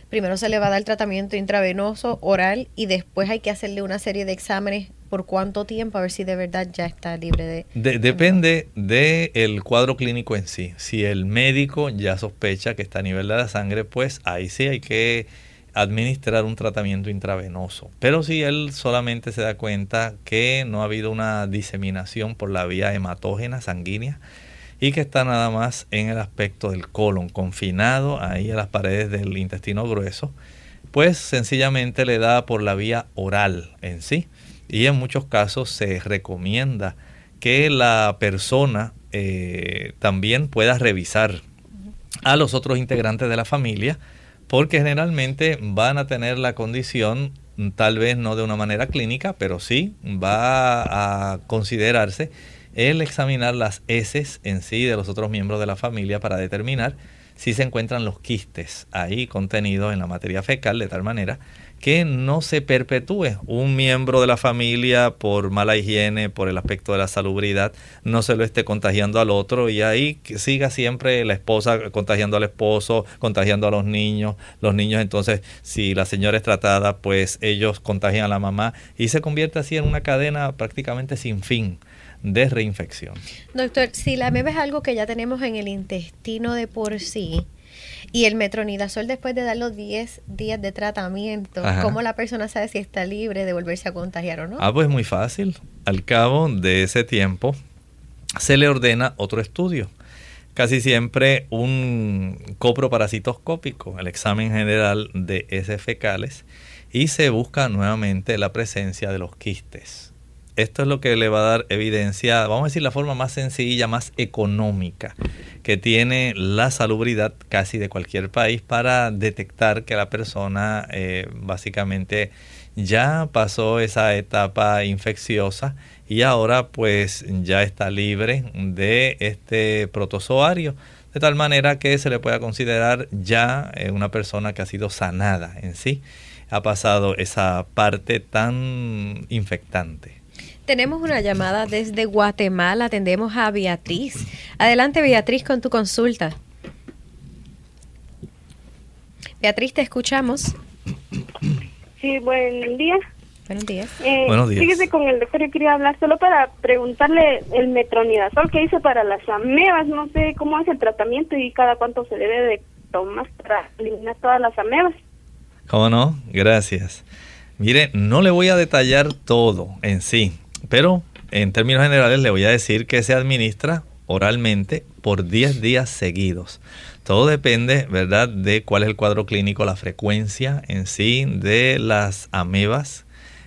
primero se le va a dar tratamiento intravenoso oral y después hay que hacerle una serie de exámenes por cuánto tiempo a ver si de verdad ya está libre de... depende del cuadro clínico en sí. Si el médico ya sospecha que está a nivel de la sangre, pues ahí sí hay que administrar un tratamiento intravenoso. Pero si él solamente se da cuenta que no ha habido una diseminación por la vía hematógena sanguínea, y que está nada más en el aspecto del colon, confinado ahí a las paredes del intestino grueso, pues sencillamente le da por la vía oral en sí. Y en muchos casos se recomienda que la persona eh, también pueda revisar a los otros integrantes de la familia, porque generalmente van a tener la condición, tal vez no de una manera clínica, pero sí va a considerarse el examinar las heces en sí de los otros miembros de la familia para determinar si se encuentran los quistes ahí contenidos en la materia fecal de tal manera que no se perpetúe un miembro de la familia por mala higiene, por el aspecto de la salubridad, no se lo esté contagiando al otro y ahí siga siempre la esposa contagiando al esposo, contagiando a los niños, los niños entonces si la señora es tratada pues ellos contagian a la mamá y se convierte así en una cadena prácticamente sin fin de reinfección. Doctor, si la ameba es algo que ya tenemos en el intestino de por sí, y el metronidazol después de dar los 10 días de tratamiento, ¿cómo la persona sabe si está libre de volverse a contagiar o no? Ah, pues muy fácil. Al cabo de ese tiempo se le ordena otro estudio. casi siempre un coproparasitoscópico, el examen general de heces fecales, y se busca nuevamente la presencia de los quistes. Esto es lo que le va a dar evidencia, vamos a decir, la forma más sencilla, más económica que tiene la salubridad casi de cualquier país para detectar que la persona eh, básicamente ya pasó esa etapa infecciosa y ahora pues ya está libre de este protozoario de tal manera que se le pueda considerar ya eh, una persona que ha sido sanada en sí, ha pasado esa parte tan infectante. Tenemos una llamada desde Guatemala, atendemos a Beatriz. Adelante Beatriz con tu consulta. Beatriz, te escuchamos. Sí, buen día. Buenos días. Eh, Buenos días. Fíjese con el doctor, yo quería hablar solo para preguntarle el metronidazol que hice para las amebas. No sé cómo es el tratamiento y cada cuánto se debe de tomar para eliminar todas las amebas. ¿Cómo no? Gracias. Mire, no le voy a detallar todo en sí, pero en términos generales le voy a decir que se administra oralmente por 10 días seguidos. Todo depende, ¿verdad?, de cuál es el cuadro clínico, la frecuencia en sí de las amebas,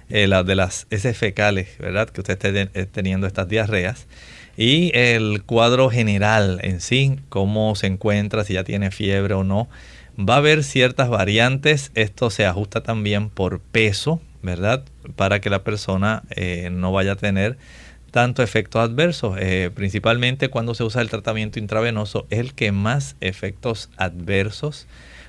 eh, de las heces fecales, ¿verdad?, que usted esté teniendo estas diarreas. Y el cuadro general en sí, cómo se encuentra, si ya tiene fiebre o no. Va a haber ciertas variantes. Esto se ajusta también por peso, ¿verdad? Para que la persona eh, no vaya a tener tanto efectos adversos. Eh, principalmente cuando se usa el tratamiento intravenoso, es el que más efectos adversos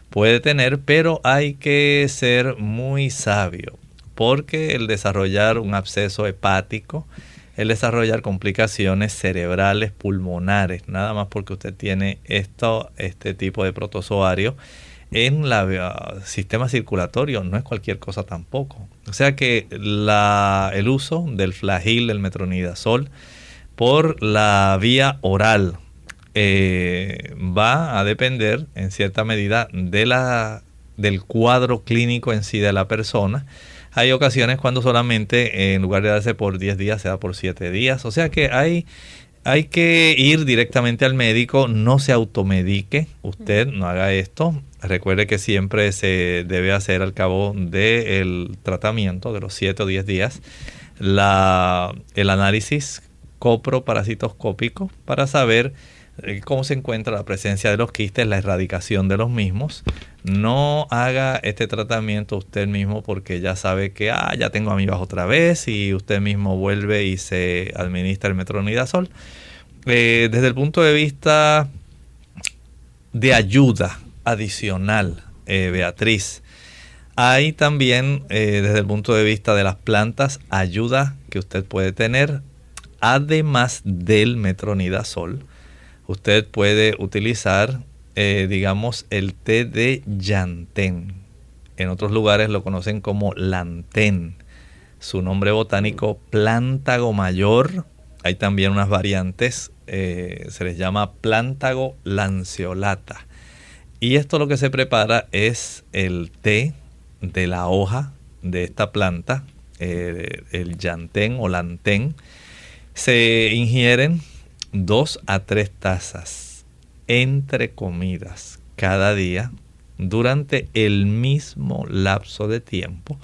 puede tener, pero hay que ser muy sabio, porque el desarrollar un absceso hepático, el desarrollar complicaciones cerebrales, pulmonares, nada más porque usted tiene esto, este tipo de protozoario en el sistema circulatorio, no es cualquier cosa tampoco. O sea que la, el uso del flagil, del metronidazol, por la vía oral eh, va a depender en cierta medida de la, del cuadro clínico en sí de la persona. Hay ocasiones cuando solamente en lugar de darse por 10 días se da por 7 días. O sea que hay, hay que ir directamente al médico, no se automedique, usted no haga esto. Recuerde que siempre se debe hacer al cabo del tratamiento de los 7 o 10 días la, el análisis coproparasitoscópico para saber cómo se encuentra la presencia de los quistes, la erradicación de los mismos. No haga este tratamiento usted mismo porque ya sabe que ah, ya tengo amibas otra vez y usted mismo vuelve y se administra el metronidazol. Eh, desde el punto de vista de ayuda adicional, eh, Beatriz, hay también eh, desde el punto de vista de las plantas ayuda que usted puede tener, además del metronidazol usted puede utilizar, eh, digamos, el té de llantén. En otros lugares lo conocen como lantén. Su nombre botánico, plántago mayor. Hay también unas variantes, eh, se les llama plántago lanceolata. Y esto lo que se prepara es el té de la hoja de esta planta, eh, el llantén o lantén. Se ingieren dos a tres tazas entre comidas cada día durante el mismo lapso de tiempo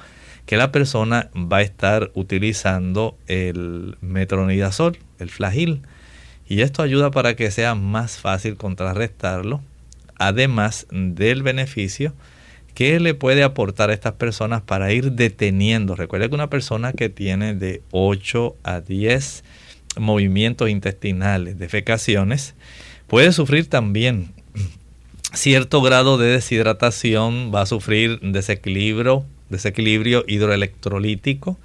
que la persona va a estar utilizando el metronidazol, el flagil. Y esto ayuda para que sea más fácil contrarrestarlo, además del beneficio que le puede aportar a estas personas para ir deteniendo. Recuerda que una persona que tiene de 8 a 10 movimientos intestinales, defecaciones, puede sufrir también cierto grado de deshidratación, va a sufrir desequilibrio, desequilibrio hidroelectrolítico.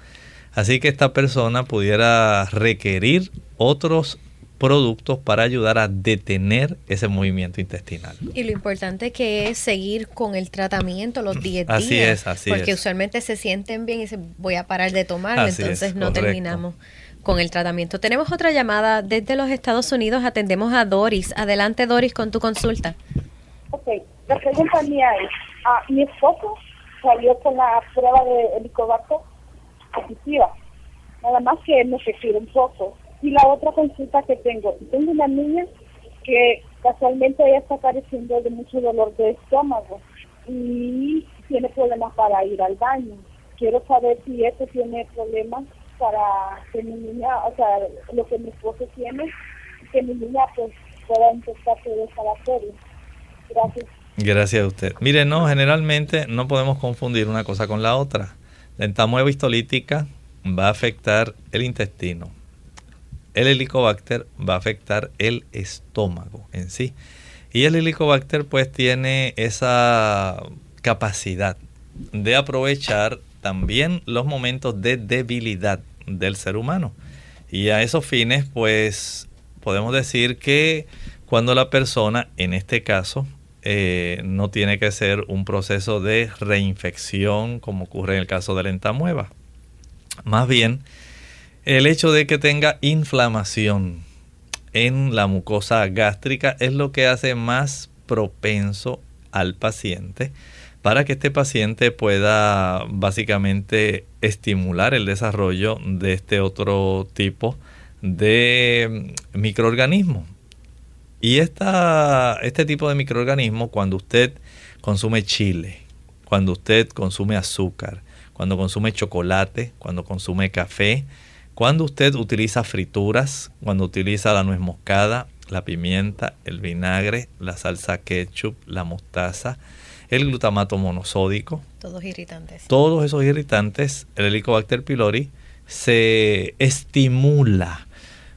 Así que esta persona pudiera requerir otros productos para ayudar a detener ese movimiento intestinal. Y lo importante que es seguir con el tratamiento los 10 días. Así es, así Porque es. usualmente se sienten bien y dicen voy a parar de tomarlo, Así entonces es, no correcto. terminamos con el tratamiento. Tenemos otra llamada desde los Estados Unidos, atendemos a Doris. Adelante Doris con tu consulta. Ok, la pregunta mía es, ah, mi esposo salió con la prueba de helicobacter positiva, nada más que me refiere un poco. Y la otra consulta que tengo, tengo una niña que casualmente ella está padeciendo de mucho dolor de estómago y tiene problemas para ir al baño. Quiero saber si esto tiene problemas para que mi niña, o sea, lo que mi esposo tiene, que mi niña pues pueda empezar todo esa bacteria. Gracias. Gracias a usted. Mire, no, generalmente no podemos confundir una cosa con la otra. La entamueva histolítica va a afectar el intestino. El helicobacter va a afectar el estómago en sí. Y el helicobacter pues tiene esa capacidad de aprovechar también los momentos de debilidad del ser humano. Y a esos fines pues podemos decir que cuando la persona, en este caso, eh, no tiene que ser un proceso de reinfección como ocurre en el caso de la entamueva. Más bien, el hecho de que tenga inflamación en la mucosa gástrica es lo que hace más propenso al paciente para que este paciente pueda básicamente estimular el desarrollo de este otro tipo de microorganismo. Y esta, este tipo de microorganismo, cuando usted consume chile, cuando usted consume azúcar, cuando consume chocolate, cuando consume café, cuando usted utiliza frituras, cuando utiliza la nuez moscada, la pimienta, el vinagre, la salsa ketchup, la mostaza, el glutamato monosódico. Todos irritantes. Todos esos irritantes, el Helicobacter pylori se estimula.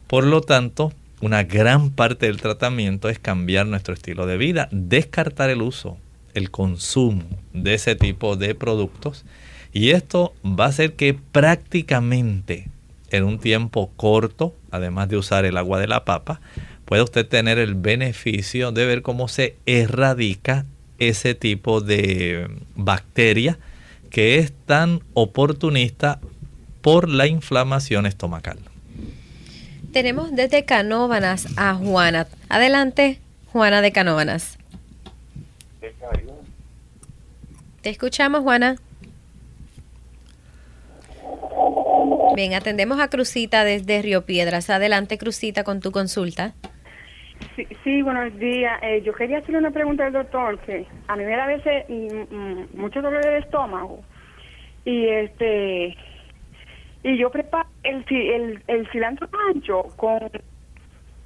Por lo tanto, una gran parte del tratamiento es cambiar nuestro estilo de vida, descartar el uso, el consumo de ese tipo de productos. Y esto va a hacer que prácticamente en un tiempo corto, además de usar el agua de la papa, pueda usted tener el beneficio de ver cómo se erradica ese tipo de bacteria que es tan oportunista por la inflamación estomacal. Tenemos desde Canóvanas a Juana. Adelante, Juana de Canóvanas. Te escuchamos, Juana. Bien, atendemos a Crucita desde Río Piedras. Adelante, Crucita, con tu consulta. Sí, sí buenos días. Eh, yo quería hacerle una pregunta al doctor, que a mí me da a veces mm, mm, mucho dolor de estómago. Y este y yo preparo el, el, el cilantro ancho con,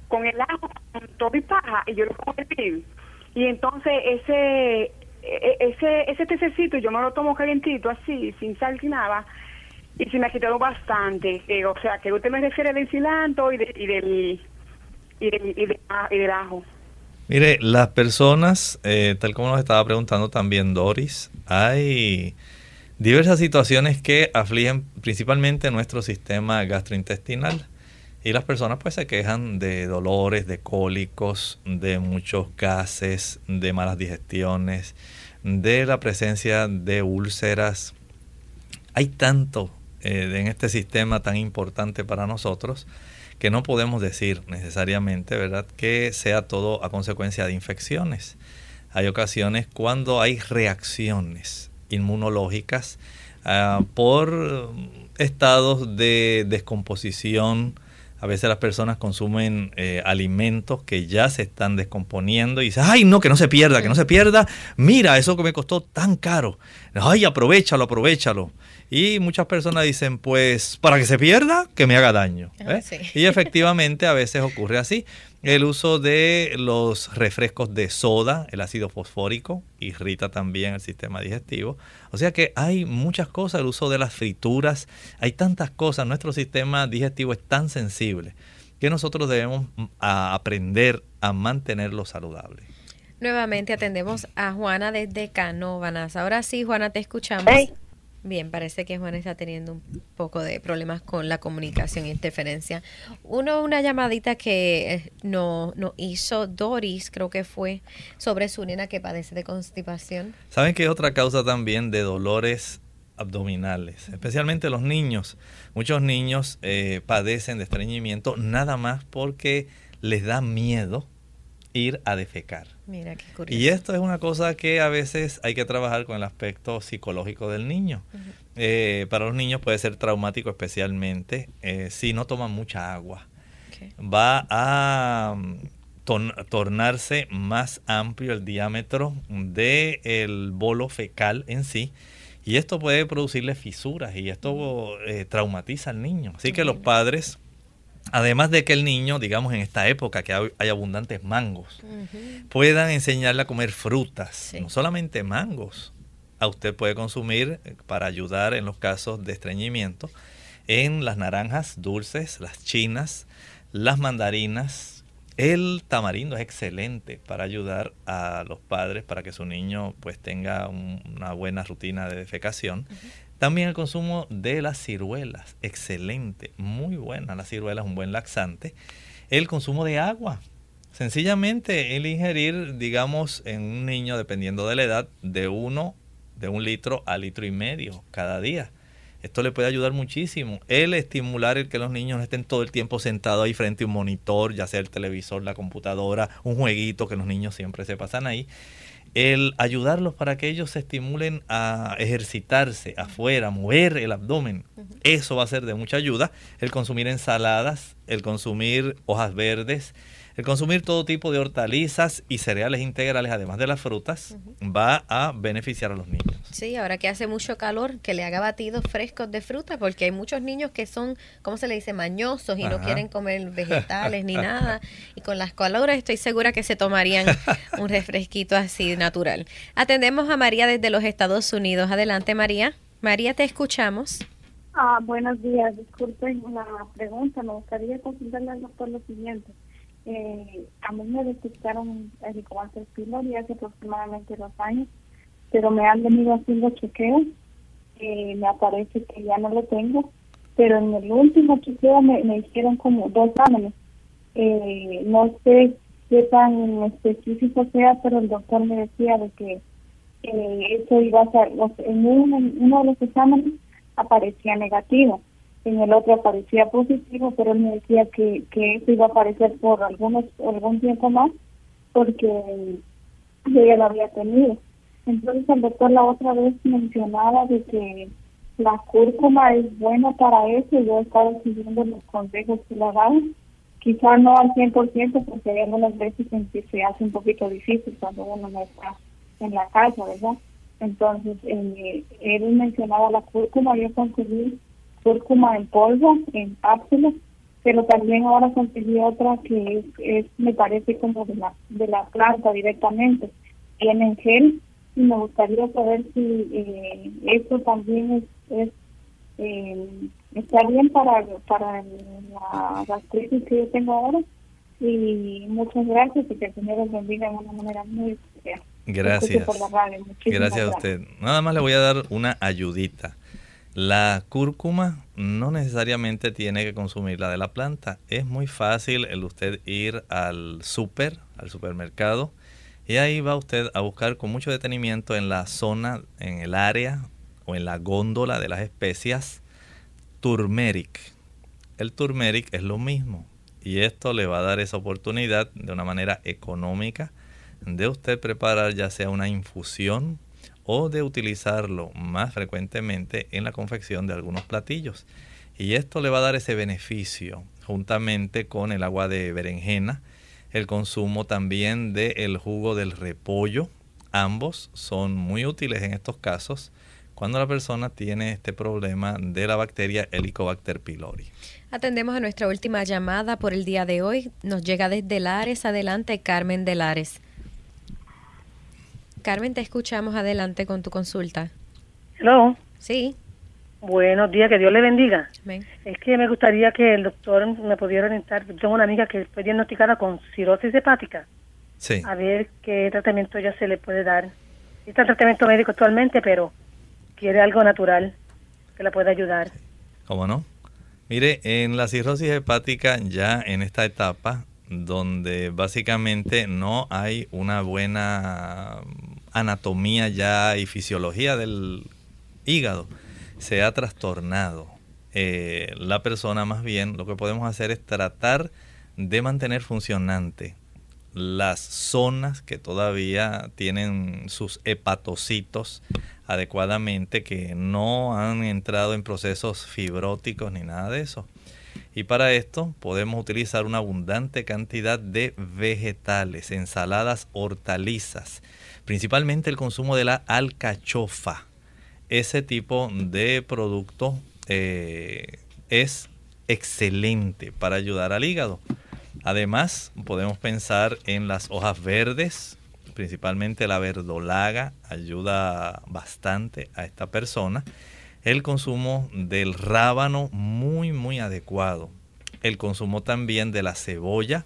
con el ajo, con todo y paja, y yo lo en Y entonces ese e, ese ese tececito yo me lo tomo calientito así, sin sal ni nada, y se me ha quitado bastante. Eh, o sea, que usted me refiere del cilantro y, y del y y, ajo. Mire, las personas, eh, tal como nos estaba preguntando también Doris, hay diversas situaciones que afligen principalmente nuestro sistema gastrointestinal. Y las personas pues se quejan de dolores, de cólicos, de muchos gases, de malas digestiones, de la presencia de úlceras. Hay tanto eh, en este sistema tan importante para nosotros que no podemos decir necesariamente, ¿verdad?, que sea todo a consecuencia de infecciones. Hay ocasiones cuando hay reacciones inmunológicas ah, por estados de descomposición. A veces las personas consumen eh, alimentos que ya se están descomponiendo y dicen, ay, no, que no se pierda, que no se pierda. Mira, eso que me costó tan caro. Ay, aprovechalo, aprovechalo. Y muchas personas dicen, pues, para que se pierda, que me haga daño. Ah, ¿eh? Y efectivamente a veces ocurre así. El uso de los refrescos de soda, el ácido fosfórico, irrita también el sistema digestivo. O sea que hay muchas cosas, el uso de las frituras, hay tantas cosas. Nuestro sistema digestivo es tan sensible que nosotros debemos mm, aprender a mantenerlo saludable. Nuevamente atendemos a Juana desde Canóvanas. Ahora sí, Juana, te escuchamos. Bien, parece que Juan está teniendo un poco de problemas con la comunicación e interferencia. Uno, una llamadita que eh, no, no hizo Doris, creo que fue, sobre su nena que padece de constipación. ¿Saben que otra causa también de dolores abdominales? Especialmente los niños. Muchos niños eh, padecen de estreñimiento nada más porque les da miedo ir a defecar. Mira qué curioso. Y esto es una cosa que a veces hay que trabajar con el aspecto psicológico del niño. Eh, para los niños puede ser traumático especialmente eh, si no toman mucha agua. Va a mm, tornarse más amplio el diámetro del bolo fecal en sí. Y esto puede producirle fisuras y esto eh, traumatiza al niño. Así que los padres, además de que el niño, digamos en esta época que hay, abundantes mangos, puedan enseñarle a comer frutas, no solamente mangos. A usted puede consumir eh, para ayudar en los casos de estreñimiento en las naranjas dulces, las chinas, las mandarinas, el tamarindo es excelente para ayudar a los padres para que su niño pues tenga una buena rutina de defecación. También el consumo de las ciruelas, excelente, muy buena. La ciruela es un buen laxante. El consumo de agua, sencillamente el ingerir, digamos, en un niño, dependiendo de la edad, de uno, de un litro a litro y medio cada día. Esto le puede ayudar muchísimo. El estimular el que los niños no estén todo el tiempo sentados ahí frente a un monitor, ya sea el televisor, la computadora, un jueguito que los niños siempre se pasan ahí. El ayudarlos para que ellos se estimulen a ejercitarse afuera, mover el abdomen. Eso va a ser de mucha ayuda. El consumir ensaladas, el consumir hojas verdes, el consumir todo tipo de hortalizas y cereales integrales, además de las frutas, va a beneficiar a los niños. Sí, ahora que hace mucho calor, que le haga batidos frescos de fruta, porque hay muchos niños que son, ¿cómo se le dice?, mañosos y no quieren comer vegetales ni [laughs] nada. Y con las caloras estoy segura que se tomarían un refresquito así natural. Atendemos a María desde los Estados Unidos. Adelante, María. María, te escuchamos. Ah, buenos días. Disculpen la pregunta. Me gustaría consultarle al doctor lo siguiente. Eh, a mí me detectaron helicobacter pylori hace aproximadamente dos años, pero me han venido haciendo chequeos. Eh, me aparece que ya no lo tengo, pero en el último chequeo me, hicieron como dos exámenes. Eh, no sé qué tan específico sea, pero el doctor me decía de que eh, eso iba a ser, en uno de los exámenes aparecía negativo en el otro aparecía positivo, pero él me decía que, que eso iba a aparecer por algunos algún tiempo más, porque yo ya lo había tenido. Entonces el doctor la otra vez mencionaba de que la cúrcuma es buena para eso y yo he estado siguiendo los consejos que le dan. Quizá no al 100% porque hay algunas veces en que se hace un poquito difícil cuando uno no está en la casa, ¿verdad? Entonces eh, él mencionaba la cúrcuma, yo conseguí cúrcuma en polvo, en cápsulas, pero también ahora conseguí otra que es, me parece como de la, de la planta directamente, tiene en gel y me gustaría saber si eh, esto también es, es eh, está bien para, para la gastritis que yo tengo ahora y muchas gracias y que el Señor los bendiga de una manera muy especial. Gracias. gracias a usted. Nada más le voy a dar una ayudita. La cúrcuma no necesariamente tiene que consumirla de la planta. Es muy fácil el usted ir al super, al supermercado, y ahí va usted a buscar con mucho detenimiento en la zona, en el área o en la góndola de las especias, turmeric. El turmeric es lo mismo y esto le va a dar esa oportunidad de una manera económica de usted preparar ya sea una infusión o de utilizarlo más frecuentemente en la confección de algunos platillos. Y esto le va a dar ese beneficio juntamente con el agua de berenjena, el consumo también del jugo del repollo. Ambos son muy útiles en estos casos cuando la persona tiene este problema de la bacteria Helicobacter pylori. Atendemos a nuestra última llamada por el día de hoy. Nos llega desde Lares. Adelante, Carmen de Lares. Carmen, te escuchamos adelante con tu consulta. Hello. Sí. Buenos días, que Dios le bendiga. Es que me gustaría que el doctor me pudiera orientar. Tengo una amiga que fue diagnosticada con cirrosis hepática. Sí. A ver qué tratamiento ya se le puede dar. Está en tratamiento médico actualmente, pero quiere algo natural que la pueda ayudar. ¿Cómo no? Mire, en la cirrosis hepática ya en esta etapa donde básicamente no hay una buena anatomía ya y fisiología del hígado, se ha trastornado. Eh, la persona más bien lo que podemos hacer es tratar de mantener funcionante las zonas que todavía tienen sus hepatocitos adecuadamente, que no han entrado en procesos fibróticos ni nada de eso. Y para esto podemos utilizar una abundante cantidad de vegetales, ensaladas, hortalizas, principalmente el consumo de la alcachofa. Ese tipo de producto eh, es excelente para ayudar al hígado. Además, podemos pensar en las hojas verdes, principalmente la verdolaga, ayuda bastante a esta persona. El consumo del rábano muy, muy adecuado. El consumo también de la cebolla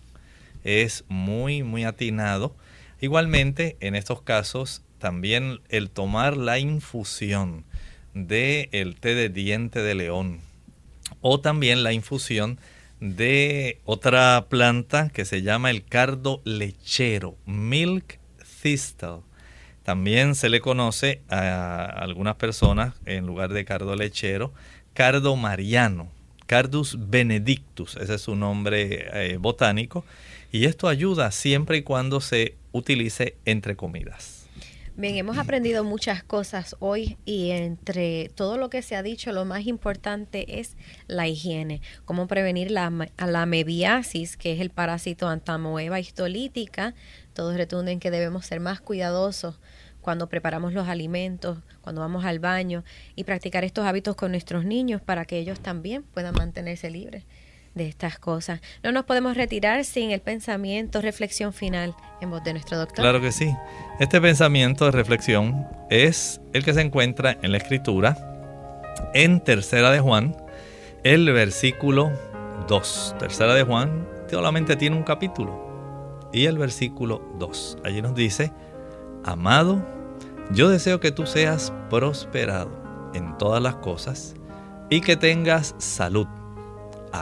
es muy, muy atinado. Igualmente, en estos casos, también el tomar la infusión del el té de diente de león o también la infusión de otra planta que se llama el cardo lechero, milk thistle. También se le conoce a algunas personas, en lugar de cardo lechero, cardo mariano, Cardus benedictus, ese es su nombre eh, botánico, y esto ayuda siempre y cuando se utilice entre comidas. Bien, hemos aprendido muchas cosas hoy y entre todo lo que se ha dicho, lo más importante es la higiene, cómo prevenir la, la mebiasis, que es el parásito antamoeba histolítica. Todos retunden que debemos ser más cuidadosos cuando preparamos los alimentos, cuando vamos al baño y practicar estos hábitos con nuestros niños para que ellos también puedan mantenerse libres de estas cosas. No nos podemos retirar sin el pensamiento, reflexión final en voz de nuestro doctor. Claro que sí. Este pensamiento de reflexión es el que se encuentra en la escritura en Tercera de Juan, el versículo 2. Tercera de Juan solamente tiene un capítulo y el versículo 2. Allí nos dice, amado, yo deseo que tú seas prosperado en todas las cosas y que tengas salud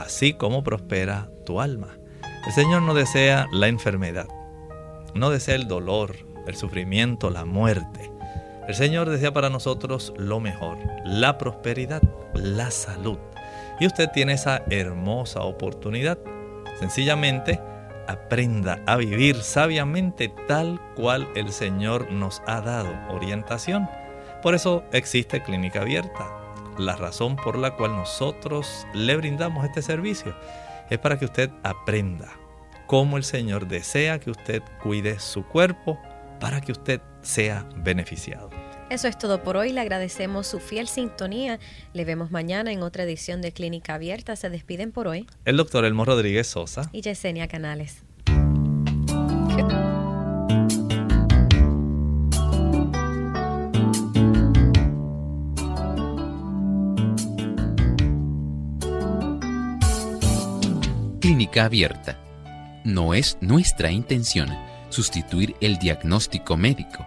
así como prospera tu alma. El Señor no desea la enfermedad, no desea el dolor, el sufrimiento, la muerte. El Señor desea para nosotros lo mejor, la prosperidad, la salud. Y usted tiene esa hermosa oportunidad. Sencillamente, aprenda a vivir sabiamente tal cual el Señor nos ha dado orientación. Por eso existe Clínica Abierta la razón por la cual nosotros le brindamos este servicio es para que usted aprenda cómo el Señor desea que usted cuide su cuerpo para que usted sea beneficiado. Eso es todo por hoy. Le agradecemos su fiel sintonía. Le vemos mañana en otra edición de Clínica Abierta. Se despiden por hoy. El doctor Elmo Rodríguez Sosa. Y Yesenia Canales. Clínica Abierta. No es nuestra intención sustituir el diagnóstico médico.